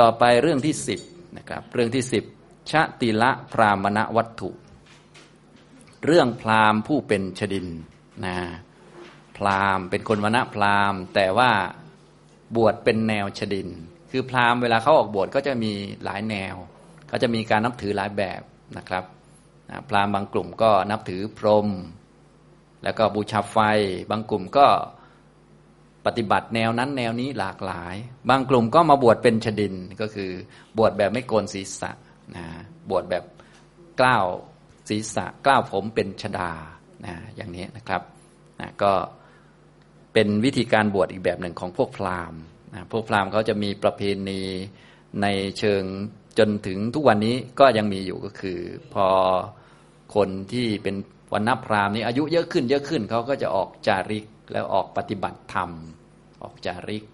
ต่อไปเรื่องที่สิบนะครับเรื่องที่สิบชะติละพรามณวัตถุ เรื่องพราหมณ์ผู้เป็นชดินนะพราหมณ์เป็นคนวณพราหมณ์ แต่ว่าบวชเป็นแนวชดิน คือพราหมณ์เวลาเขาออกบวชก็จะมีหลายแนวเขาจะมีการนับถือหลายแบบนะครับพราหมณ์บางกลุ่มก็นับถือพรหมแล้วก็บูชาไฟ บางกลุ่มก็ ปฏิบัติแนวนั้นแนวนี้หลากหลาย บางกลุ่มก็มาบวชเป็นชดินก็คือบวชแบบไม่โกนศีรษะนะบวชแบบกล้าวศีรษะกล้าวผมเป็นชดานะอย่างนี้นะครับนะก็เป็นวิธีการบวชอีกแบบหนึ่งของพวกพราหมณ์นะพวกพราหมณ์เขาจะมีประเพณีในเชิงจนถึงทุกวันนี้ก็ยังมีอยู่ก็คือ พอคนที่เป็นวันนับพราหมณ์นี้อายุเยอะขึ้นเยอะขึ้นเขาก็จะออกจาริก แล้วออกปฏิบัติธรรม ออกจาริก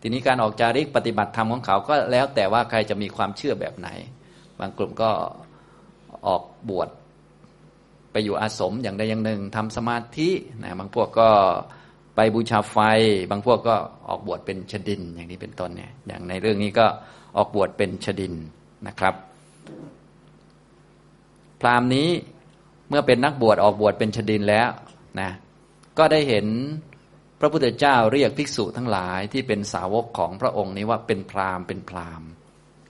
ทีนี้การออกจาริกปฏิบัติธรรมของเขาก็แล้วแต่ว่าใครจะมีความเชื่อแบบไหน บางกลุ่มก็ออกบวชไปอยู่อาสมอย่างใดอย่างหนึ่งทำสมาธินะบางพวกก็ไปบูชาไฟ บางพวกก็ออกบวชเป็นชดินอย่างนี้เป็นต้นเนี่ยอย่างในเรื่องนี้ก็ออกบวชเป็นชดินนะครับ พราหมณ์นี้เมื่อเป็นนักบวชออกบวชเป็นชดินแล้วนะก็ได้เห็น พระพุทธเจ้าเรียกภิกษุทั้งหลายที่เป็นสาวกของพระองค์นี้ว่าเป็นพราหมณ์เป็นพราหมณ์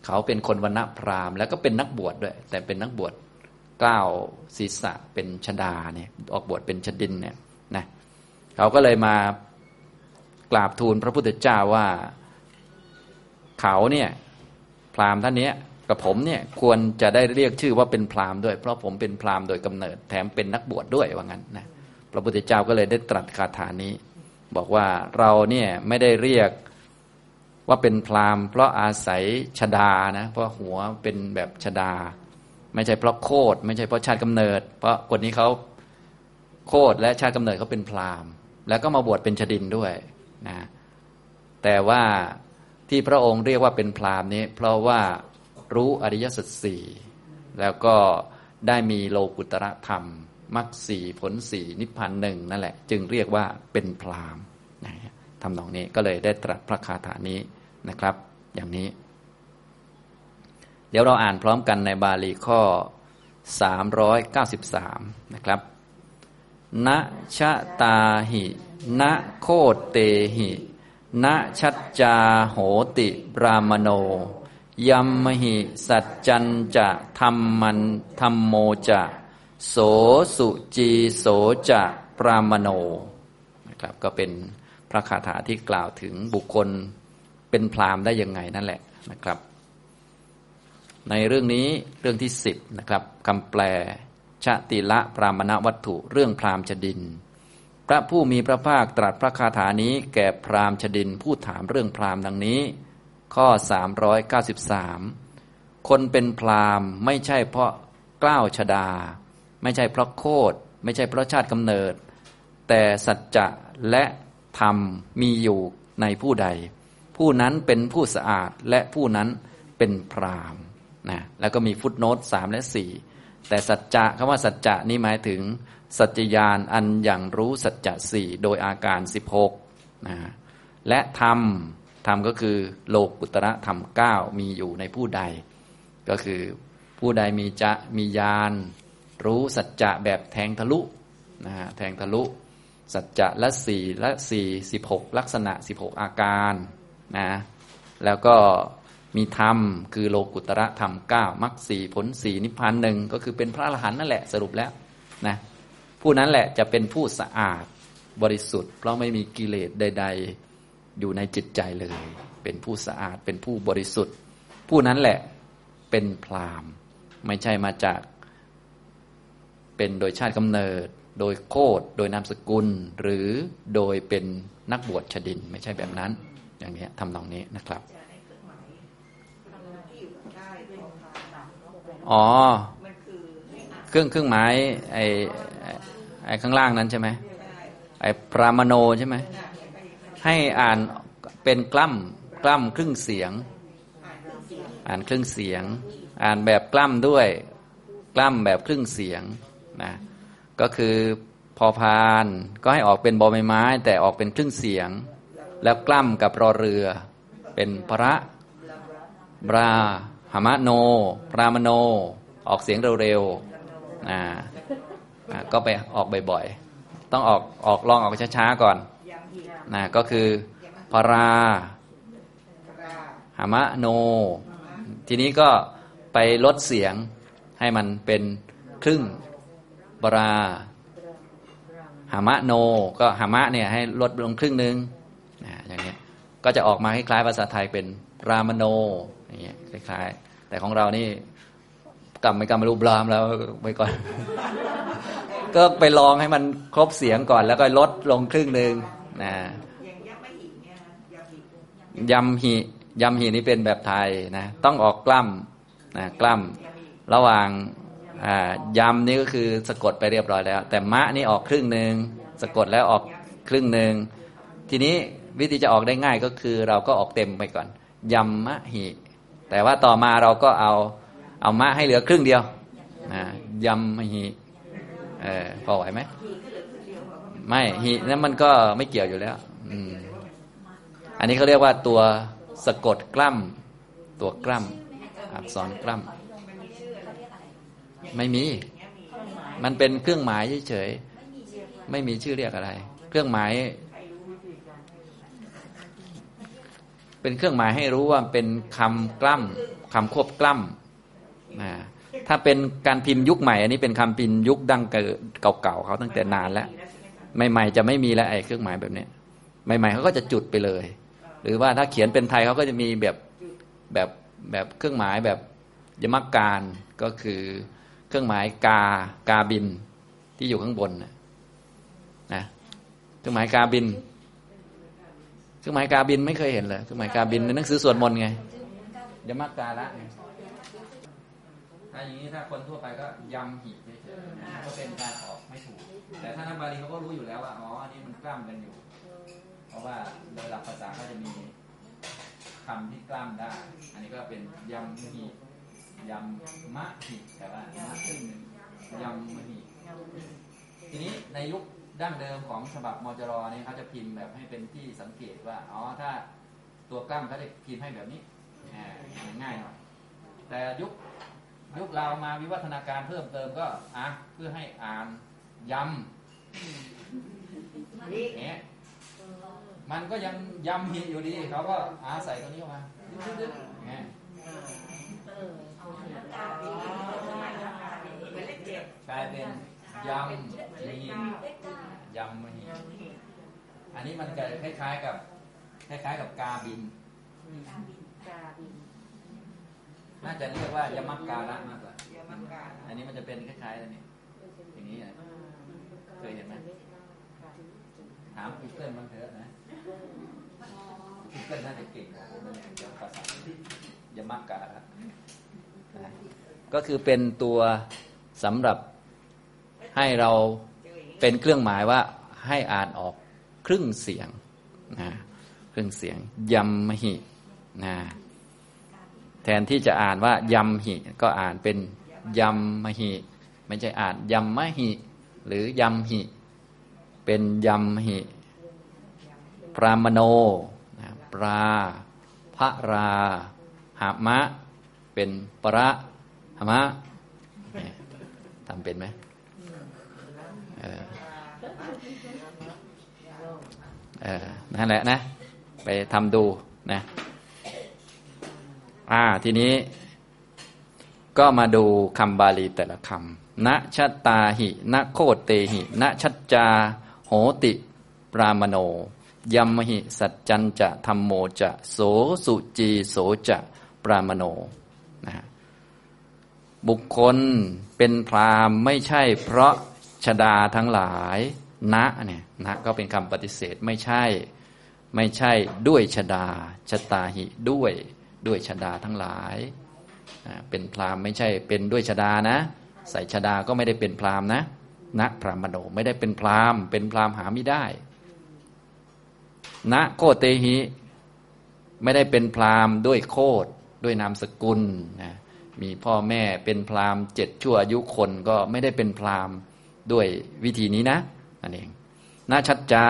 เขาเป็นคนวันณะพราหมณ์ แล้วก็เป็นนักบวชดด้วย แต่เป็นนักบวชก้าวศีรษะเป็นชดาเนี่ยออกบวชเป็นชดินเนี่ยนะเขาก็เลยมากราบทูลพระพุทธเจ้าว่าเขาเนี่ยพราหมณ์ท่านนี้กับผมเนี่ยควรจะได้เรียกชื่อว่าเป็นพราหมณ์ด้วย เพราะผมเป็นพราหมณ์โดยกำเนิดแถมเป็นนักบวชดด้วยว่างั้นนะพระพุทธเจ้าก็เลยได้ตรัสคาถานี้ บอกว่าเราเนี่ยไม่ได้เรียกว่าเป็นพราหมณ์เพราะอาศัยชดานะ เพราะหัวเป็นแบบชดา ไม่ใช่เพราะโคดไม่ใช่เพราะชาติกำเนิด เพราะคนนี้เขาโคดและชาติกำเนิดเขาเป็นพราหมณ์ แล้วก็มาบวชเป็นชดินด้วยนะแต่ว่าที่พระองค์เรียกว่าเป็นพราหมณ์นี้ เพราะว่ารู้อริยสัจสี่แล้วก็ได้มีโลกุตระธรรม มรรคสี่ผลสี่นิพพานหนึ่งนั่นแหละ จึงเรียกว่าเป็นพรามนะทำนองนี้ก็เลยได้ตรัสพระคาถานี้นะครับ อย่างนี้ เดี๋ยวเราอ่านพร้อมกันในบาลีข้อ 393 นะครับณชะตาหิณโคเตหิณชัจจาโหติบรามโน ยัมมหิสัจจันจะธรรมมันธรรมโมจะ โสสุจีโสจะปรามโนนะครับก็เป็นพระคาถาที่กล่าวถึงบุคคลเป็นพรามได้ยังไงนั่นแหละนะครับ ในเรื่องนี้เรื่องที่สิบนะครับคำแปลชาติละพรามณวัตถุเรื่องพรามชดิน พระผู้มีพระภาคตรัสพระคาถานี้แก่พรามชดินผู้ถามเรื่องพรามดังนี้ ข้อ 393 คนเป็นพรามไม่ใช่เพราะกล้าวชดา ไม่ใช่เพราะโคดไม่ใช่เพราะชาติกำเนิด แต่สัจจะและธรรมมีอยู่ในผู้ใด ผู้นั้นเป็นผู้สะอาดและผู้นั้นเป็นพรามนะแล้วก็มีฟุตโนตสามและสี่แต่สัจจะคำว่าสัจจะนี่หมายถึง สัจจยานอันอย่างรู้สัจจะสี่โดยอาการสิบหกนะและธรรมธรรมก็คือโลกุตระธรรมเก้ามีอยู่ในผู้ใด ก็คือผู้ใดมีจะมียาน รู้สัจจะแบบแทงทะลุนะฮะแทงทะลุ สัจจะละสี่ละสี่สิบหกลักษณะสิบหกอาการนะแล้วก็มีธรรมคือโลกุตระธรรมเก้ามรรคสี่ผลสี่นิพพานหนึ่งก็คือเป็นพระอรหันต์นั่นแหละสรุปแล้วนะผู้นั้นแหละจะเป็นผู้สะอาดบริสุทธิ์ เพราะไม่มีกิเลสใด ๆ อยู่ในจิตใจเลย เป็นผู้สะอาดเป็นผู้บริสุทธิ์ ผู้นั้นแหละเป็นพรามไม่ใช่มาจาก เป็นโดยชาติกำเนิด โดยโคดโดยนามสกุล หรือโดยเป็นนักบวชชดินไม่ใช่แบบนั้น อย่างนี้ทำนองนี้นะครับอ๋อเครื่องเครื่องหมายไอ้ไอ้ข้างล่างนั้นใช่ไหมไอ้ปรามโนใช่ไหมให้อ่านเป็นกล้ำกล้ำครึ่งเสียง อ่านครึ่งเสียง อ่านแบบกล้ำด้วย กล้ำแบบครึ่งเสียง นะก็คือพอพานก็ให้ออกเป็นบอใบไม้ แต่ออกเป็นครึ่งเสียง แล้วกล้ำกับรอเรือ เป็นพระบราหามะโนปรามโน ออกเสียงเร็วๆอ่าอ่าก็ไปออกบ่อยๆ ต้องออกออกลองออกช้าๆก่อนนะก็คือปราหามะโน ทีนี้ก็ไปลดเสียงให้มันเป็นครึ่ง บราหามะโน ก็หามะเนี่ยให้ลดลงครึ่งหนึ่งอย่างเงี้ยก็จะออกมาคล้ายๆภาษาไทยเป็นรามโนอย่างเงี้ยคล้าย ๆ แต่ของเรานี่กำไม่กำไม่รู้บรามแล้วไปก่อน ก็ไปลองให้มันครบเสียงก่อน แล้วก็ลดลงครึ่งหนึ่งนะยำหิยำหินี่เป็นแบบไทยนะต้องออกกล้ำนะกล้ำระหว่าง ยำนี่ก็คือสะกดไปเรียบร้อยแล้ว แต่มะนี่ออกครึ่งหนึ่งสะกดแล้วออกครึ่งหนึ่งทีนี้วิธีจะออกได้ง่ายก็คือเราก็ออกเต็มไปก่อนยำมะหิ แต่ว่าต่อมาเราก็เอาเอามะให้เหลือครึ่งเดียวนะยำมะหิเออพอไหวไหมไม่หินั้นมันก็ไม่เกี่ยวอยู่แล้วอืมอันนี้เขาเรียกว่าตัวสะกดกล้ำตัวกล้ำอักษรกล้ำ ไม่มี มันเป็นเครื่องหมายเฉยๆไม่มีชื่อเรียกอะไร เครื่องหมาย เป็นเครื่องหมายให้รู้ว่าเป็นคำกล้ำคำควบกล้ำนะถ้าเป็นการพิมพ์ยุคใหม่ อันนี้เป็นคำพิมพ์ยุคดังเก่าๆเขาตั้งแต่นานแล้วใหม่ๆจะไม่มีแล้วไอ้เครื่องหมายแบบนี้ใหม่ๆเขาก็จะจุดไปเลย หรือว่าถ้าเขียนเป็นไทยเขาก็จะมีแบบแบบแบบเครื่องหมายแบบยมักการก็คือ เครื่องหมายกากาบินที่อยู่ข้างบนนะนะเครื่องหมายกาบิน เครื่องหมายกาบินไม่เคยเห็นเลยเครื่องหมายกาบินในหนังสือสวดมนต์ไงยมักการะถ้าอย่างนี้ถ้าคนทั่วไปก็ยำหิเฉยๆก็เป็นการออกไม่ถูก แต่ถ้านักบาลีเขาก็รู้อยู่แล้วว่าอ๋ออันนี้มันกล้ำกันอยู่ เพราะว่าโดยหลักภาษาก็จะมีคำที่กล้ำได้ อันนี้ก็เป็นยำหิ ยำมะหิแต่ว่ามะขึ้นยำมะหิทีนี้ในยุคดั้งเดิมของฉบับมจรนี่เขาจะพิมพ์แบบให้เป็นที่สังเกตว่าอ๋อถ้าตัวกล้ำเขาจะพิมพ์ให้แบบนี้ง่ายหน่อยแต่ยุคยุคเรามาวิวัฒนาการเพิ่มเติมก็อะเพื่อให้อ่านยำเนี่ยมันก็ยังยำหิอยู่ดีเขาก็อาใส่ตัวนี้ออกมาดึ๊ดๆเนี่ย กลายเป็นยำมียำมีอันนี้มันจะคล้ายๆกับ คล้ายๆกับกาบิน น่าจะเรียกว่ายมักการะมากกว่าอันนี้มันจะเป็นคล้ายๆอะไรนี่อย่างนี้เคยเห็นไหมถามกูเกิลมันเถอะนะกูเกิลน่าจะเก่งกว่าผมเนี่ยเดี๋ยวภาษายมักการะ ก็คือเป็นตัวสำหรับให้เราเป็นเครื่องหมายว่าให้อ่านออกครึ่งเสียงนะครึ่งเสียงยำมหินะแทนที่จะอ่านว่ายำหิก็อ่านเป็นยำมหิไม่ใช่อ่านยำมหิหรือยำหิเป็นยำหิปรามโนนะปราพระราหามะ เป็นประหมะทำเป็นไหมเออเออนั่นแหละนะ ไปทำดูนะอ่าทีนี้ ก็มาดูคำบาลีแต่ละคำณชัตาหิณโคเตหิณชัจจา โหติปรามโนยัมมหิ สัจจันจะธรรมโมจะ โสสุจีโสจะ ปรามโน นะบุคคลเป็นพรามไม่ใช่เพราะชดาทั้งหลายณเนี่ยณก็เป็นคำปฏิเสธไม่ใช่ ไม่ใช่ด้วยชดาชตาหิด้วยด้วยชดาทั้งหลายเป็นพรามไม่ใช่เป็นด้วยชดานะ ใส่ชดาก็ไม่ได้เป็นพรามนะณพรามโนไม่ได้เป็นพรามเป็นพรามหาไม่ได้ณโคเตหิ ไม่ได้เป็นพรามด้วยโคด ด้วยนามสกุลนะมีพ่อแม่เป็นพราหมณ์เจ็ดชั่วอายุคนก็ไม่ได้เป็นพราหมณ์ด้วยวิธีนี้นะนั่นเองนาชัดจา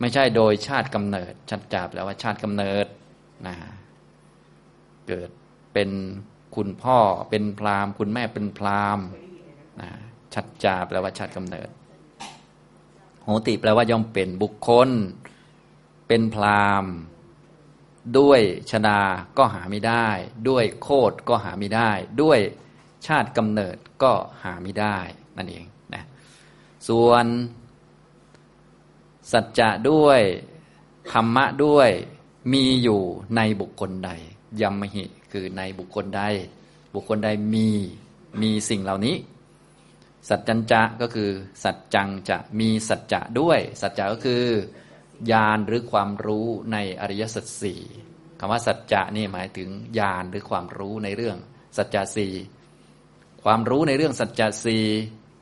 ไม่ใช่โดยชาติกำเนิด ชัดจาแปลว่าชาติกำเนิดนะเกิดเป็นคุณพ่อเป็นพราหมณ์คุณแม่เป็นพราหมณ์นะชัดจาแปลว่าชาติกำเนิด โหติแปลว่าย่อมเป็นบุคคล เป็นพราหมณ์ ด้วยชนา ก็หาไม่ได้ ด้วยโคดก็หาไม่ได้ ด้วยชาติกำเนิดก็หาไม่ได้นั่นเองนะส่วน สัจจะด้วย ธรรมะด้วย มีอยู่ในบุคคลใดยัมมหิ คือในบุคคลใด บุคคลใดมีมีสิ่งเหล่านี้ สัจจัญจะก็คือ สัจจังจะมีสัจจะด้วย สัจจะก็คือ ญาณหรือความรู้ในอริยสัจสี่คำว่าสัจจะนี่หมายถึงญาณหรือความรู้ในเรื่องสัจจะสี่ความรู้ในเรื่องสัจจะสี่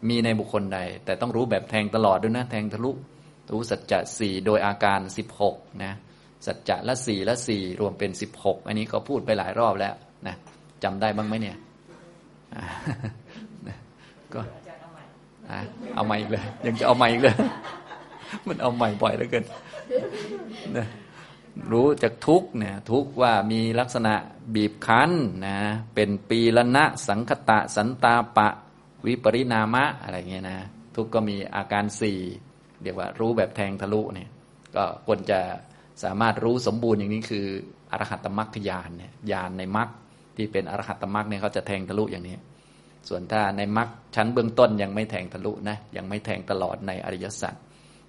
มีในบุคคลใด แต่ต้องรู้แบบแทงตลอดด้วยนะ แทงทะลุรู้สัจจะสี่โดยอาการสิบหกนะสัจจะละสี่ละสี่รวมเป็นสิบหกอันนี้ก็พูดไปหลายรอบแล้วนะจำได้บ้างไหมเนี่ยก็เอาใหม่อีกเลยยังจะเอาใหม่อีกเลยมันเอาใหม่บ่อยเหลือเกินนะ รู้จากทุกเนี่ยทุกว่ามีลักษณะบีบคั้นนะเป็นปีละนะสังคตะสันตาปะวิปริณามะอะไรเงี้ยนะทุกก็มีอาการสี่เรียกว่ารู้แบบแทงทะลุเนี่ยก็ควรจะสามารถรู้สมบูรณ์อย่างนี้คืออรหัตมรรคญาณเนี่ยญาณในมรรคที่เป็นอรหัตมรรคเนี่ยเขาจะแทงทะลุอย่างนี้ ส่วนถ้าในมรรคชั้นเบื้องต้นยังไม่แทงทะลุนะยังไม่แทงตลอดในอริยสัจ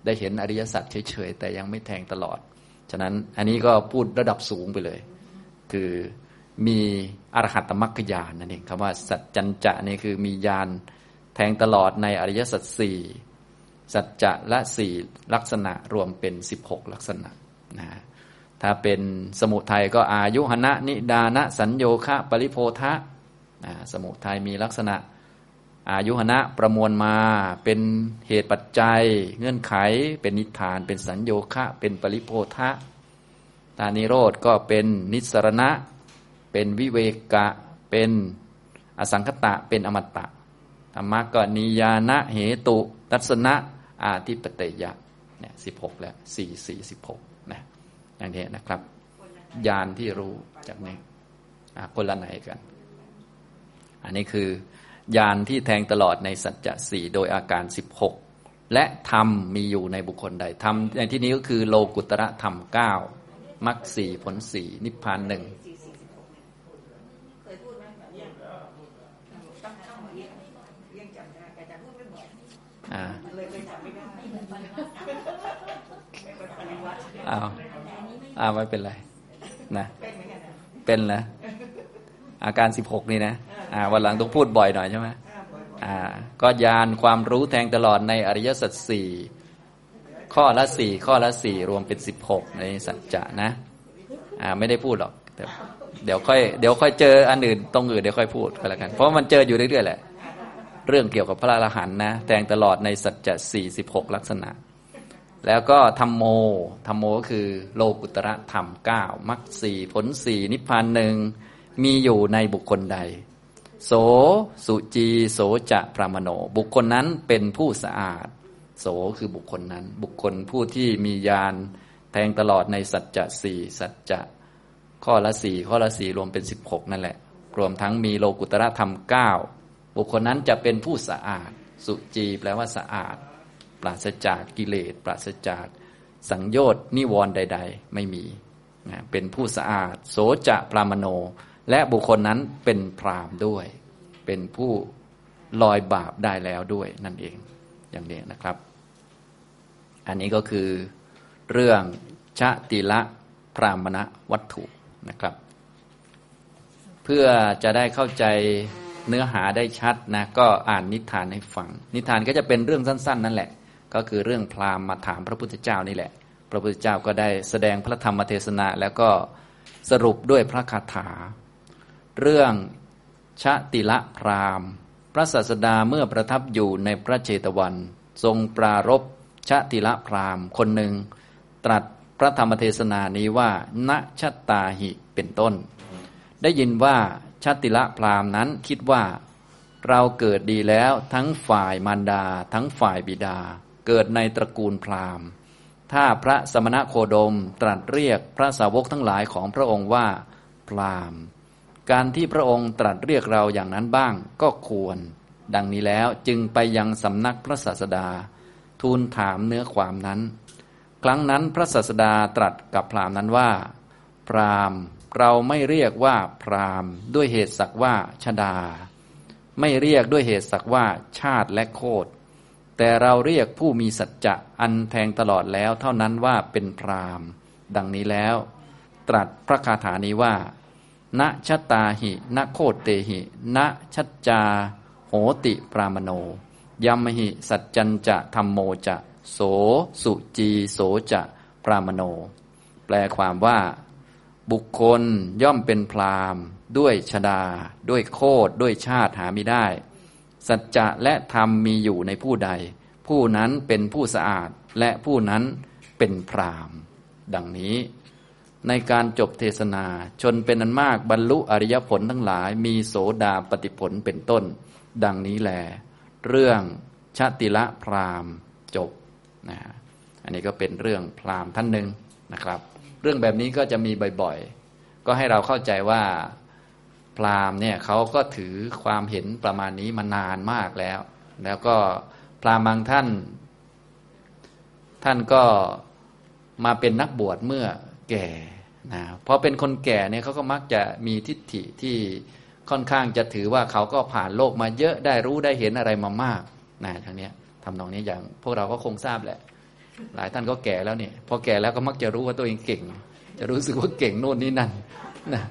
ได้เห็นอริยสัจเฉยๆแต่ยังไม่แทงตลอด ฉะนั้นอันนี้ก็พูดระดับสูงไปเลย คือมีอรหัตมรรคญาณนั่นเองคำว่าสัจจัญจะนี่คือมีญาณแทงตลอดในอริยสัจสี่สัจจะละสี่ลักษณะรวมเป็นสิบหกลักษณะนะถ้าเป็นสมุทัยก็อายุหณะนิดานะสัญโยคะ ปริโพทะนะสมุทัยมีลักษณะ อายุหณะประมวลมาเป็นเหตุปัจจัย เงื่อนไข เป็นนิทาน เป็นสัญโยคะ เป็นปริโพทะตานิโรธก็เป็นนิสรณะ เป็นวิเวกะ เป็นอสังคตะ เป็นอมตะธรรมะก็นิยานะเหตุตัสนะอาทิปเตยะเนี่ยสิบหกแล้วสี่สี่สิบหกนะอย่างนี้นะครับยานที่รู้จากนี้คนละไหนกัน อันนี้คือ ยานที่แทงตลอดในสัจจะสี่โดยอาการสิบหกและธรรมมีอยู่ในบุคคลใดธรรมในที่นี้ก็คือโลกุตระธรรมเก้ามรรคสี่ผลสี่นิพพานหนึ่งอ่าอ้าวอ้าวไม่เป็นไรนะ เป็นนะ อาการสิบหกนี่นะอ่า วันหลังต้องพูดบ่อยหน่อยใช่ไหมอ่าก็ยานความรู้แทงตลอดในอริยสัจสี่ข้อละสี่ข้อละสี่รวมเป็นสิบหกในสัจจะนะอ่าไม่ได้พูดหรอกเดี๋ยวค่อยเดี๋ยวค่อยเจออันอื่นตรงอื่นเดี๋ยวค่อยพูดก็แล้วกันเพราะมันเจออยู่เรื่อยๆแหละเรื่องเกี่ยวกับพระอรหันต์นะแทงตลอดในสัจจะสี่สิบหกลักษณะ แล้วก็ธรรมโมธรรมโมก็คือโลกุตระธรรมเก้ามรรคสี่ผลสี่นิพพานหนึ่งมีอยู่ในบุคคลใด โสสุจีโสจะพระมโน บุคคลนั้นเป็นผู้สะอาด โสคือบุคคลนั้น บุคคลผู้ที่มีญาณแทงตลอดในสัจจะสี่สัจจะข้อละสี่ข้อละสี่รวมเป็นสิบหกนั่นแหละ รวมทั้งมีโลกุตระธรรมเก้าบุคคลนั้นจะเป็นผู้สะอาด สุจีแปลว่าสะอาด ปราศจากกิเลส ปราศจาก สังโยชน์นิวรณ์ใด ๆ ไม่มี เป็นผู้สะอาด โสจะปรามโน และบุคคลนั้นเป็นพรามด้วย เป็นผู้ลอยบาปได้แล้วด้วยนั่นเองอย่างนี้นะครับ อันนี้ก็คือเรื่องชะติละพรามณวัตถุนะครับ เพื่อจะได้เข้าใจเนื้อหาได้ชัดนะก็อ่านนิทานให้ฟัง นิทานก็จะเป็นเรื่องสั้น ๆ นั่นแหละ ก็คือเรื่องพราหมณ์มาถามพระพุทธเจ้านี่แหละ พระพุทธเจ้าก็ได้แสดงพระธรรมเทศนาแล้วก็สรุปด้วยพระคาถา เรื่องชะติละพราหมณ์พระศาสดาเมื่อประทับอยู่ในพระเจตวัน ทรงปรารบชะติละพราหมณ์คนหนึ่ง ตรัสพระธรรมเทศนานี้ว่าณชะตาหิเป็นต้น ได้ยินว่าชาติละพราหมณ์นั้นคิดว่า เราเกิดดีแล้วทั้งฝ่ายมารดา ทั้งฝ่ายบิดา เกิดในตระกูลพราหมณ์ ถ้าพระสมณะโคดมตรัสเรียกพระสาวกทั้งหลายของพระองค์ว่า พราหมณ์ การที่พระองค์ตรัสเรียกเราอย่างนั้นบ้างก็ควร ดังนี้แล้วจึงไปยังสำนักพระศาสดา ทูลถามเนื้อความนั้น ครั้งนั้นพระศาสดาตรัสกับพราหมณ์นั้นว่า พราหมณ์เราไม่เรียกว่าพราหมณ์ ด้วยเหตุสักว่าชดา ไม่เรียกด้วยเหตุสักว่าชาติและโคตรแต่เราเรียกผู้มีสัจจะอันแทงตลอดแล้วเท่านั้นว่าเป็นพรามดังนี้แล้ว ตรัสพระคาถานี้ว่า ณชตาหิณโคตเตหิณชัจจา โหติปรามโนยัมหิ สัจจันจะธรรมโมจะ โสสุจีโสจะปรามโน แปลความว่า บุคคลย่อมเป็นพรามด้วยชดา ด้วยโคดด้วยชาติหาไม่ได้ สัจจะและธรรมมีอยู่ในผู้ใด ผู้นั้นเป็นผู้สะอาดและผู้นั้นเป็นพรามดังนี้ ในการจบเทศนา ชนเป็นอันมากบรรลุอริยผลทั้งหลาย มีโสดาปฏิผลเป็นต้น ดังนี้แล เรื่องชาติละพรามจบนะอันนี้ก็เป็นเรื่องพรามท่านหนึ่งนะครับ เรื่องแบบนี้ก็จะมีบ่อยๆ ก็ให้เราเข้าใจว่าพราหมณ์เนี่ยเขาก็ถือความเห็นประมาณนี้มานานมากแล้ว แล้วก็พราหมณ์บางท่าน ท่านก็มาเป็นนักบวชเมื่อ แก่นะพอเป็นคนแก่เนี่ยเขาก็มักจะมีทิฏฐิที่ค่อนข้างจะถือว่าเขาก็ผ่านโลกมาเยอะได้รู้ได้เห็นอะไรมามากนะทางนี้ทำนองนี้อย่างพวกเราก็คงทราบแหละ หลายท่านก็แก่แล้วเนี่ยพอแก่แล้วก็มักจะรู้ว่าตัวเองเก่ง จะรู้สึกว่าเก่งโน่นนี่นั่นนะ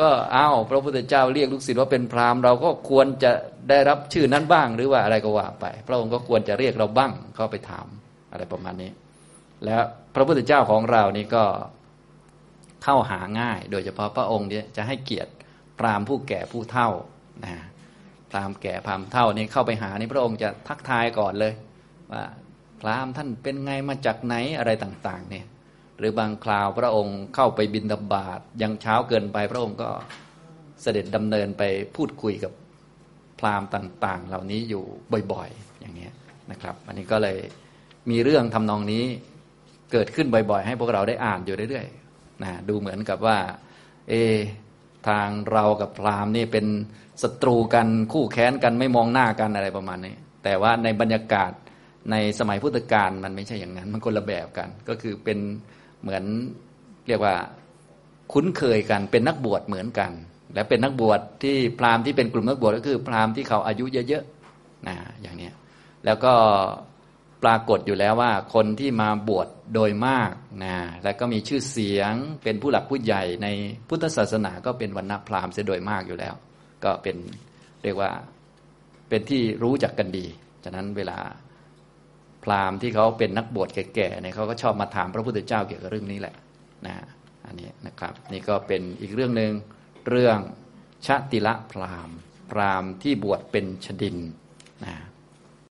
ก็อ้าวพระพุทธเจ้าเรียกลูกศิษย์ว่าเป็นพราหมณ์เราก็ควรจะได้รับชื่อนั้นบ้างหรือว่าอะไรก็ว่าไป พระองค์ก็ควรจะเรียกเราบ้างเข้าไปถามอะไรประมาณนี้ แล้วพระพุทธเจ้าของเรานี่ก็ เข้าหาง่าย โดยเฉพาะพระองค์เนี่ยจะให้เกียรติพราหมณ์ผู้แก่ผู้เฒ่านะพราหมณ์แก่พราหมณ์เฒ่านี่เข้าไปหานี่พระองค์จะทักทายก่อนเลย ว่าพราหมณ์ท่านเป็นไงมาจากไหนอะไรต่างๆเนี่ยหรือบางคราวพระองค์เข้าไปบินดาบาดยังเช้าเกินไป พระองค์ก็เสด็จดำเนินไปพูดคุยกับพราหมณ์ต่าง ๆ เหล่านี้อยู่บ่อยๆ อย่างนี้ยนะครับ อันนี้ก็เลยมีเรื่องทำนองนี้เกิดขึ้นบ่อย ๆ ให้พวกเราได้อ่านอยู่เรื่อยๆ นะดูเหมือนกับว่า เอ ทางเรากับพราหมณ์นี่เป็นศัตรูกันคู่แค้นกันไม่มองหน้ากันอะไรประมาณนี้ แต่ว่าในบรรยากาศในสมัยพุทธกาลมันไม่ใช่อย่างนั้น มันคนละแบบกัน ก็คือเป็นเหมือนเรียกว่าคุ้นเคยกันเป็นนักบวชเหมือนกัน และเป็นนักบวชที่พราหมณ์ที่เป็นกลุ่มนักบวชก็คือ พราหมณ์ที่เขาอายุเยอะๆนะอย่างนี้แล้วก็ ปรากฏอยู่แล้วว่าคนที่มาบวชโดยมากนะแล้วก็มีชื่อเสียงเป็นผู้หลักผู้ใหญ่ในพุทธศาสนาก็เป็นวันณพราหมณ์เสียโดยมากอยู่แล้ว ก็เป็นเรียกว่าเป็นที่รู้จักกันดี ฉะนั้นเวลาพราหมณ์ที่เขาเป็นนักบวชแก่ๆเนี่ยเขาก็ชอบมาถามพระพุทธเจ้าเกี่ยวกับเรื่องนี้แหละนะอันนี้นะครับ นี่ก็เป็นอีกเรื่องหนึ่งเรื่องชติละพราหมณ์ พราหมณ์ที่บวชเป็นชดินนะ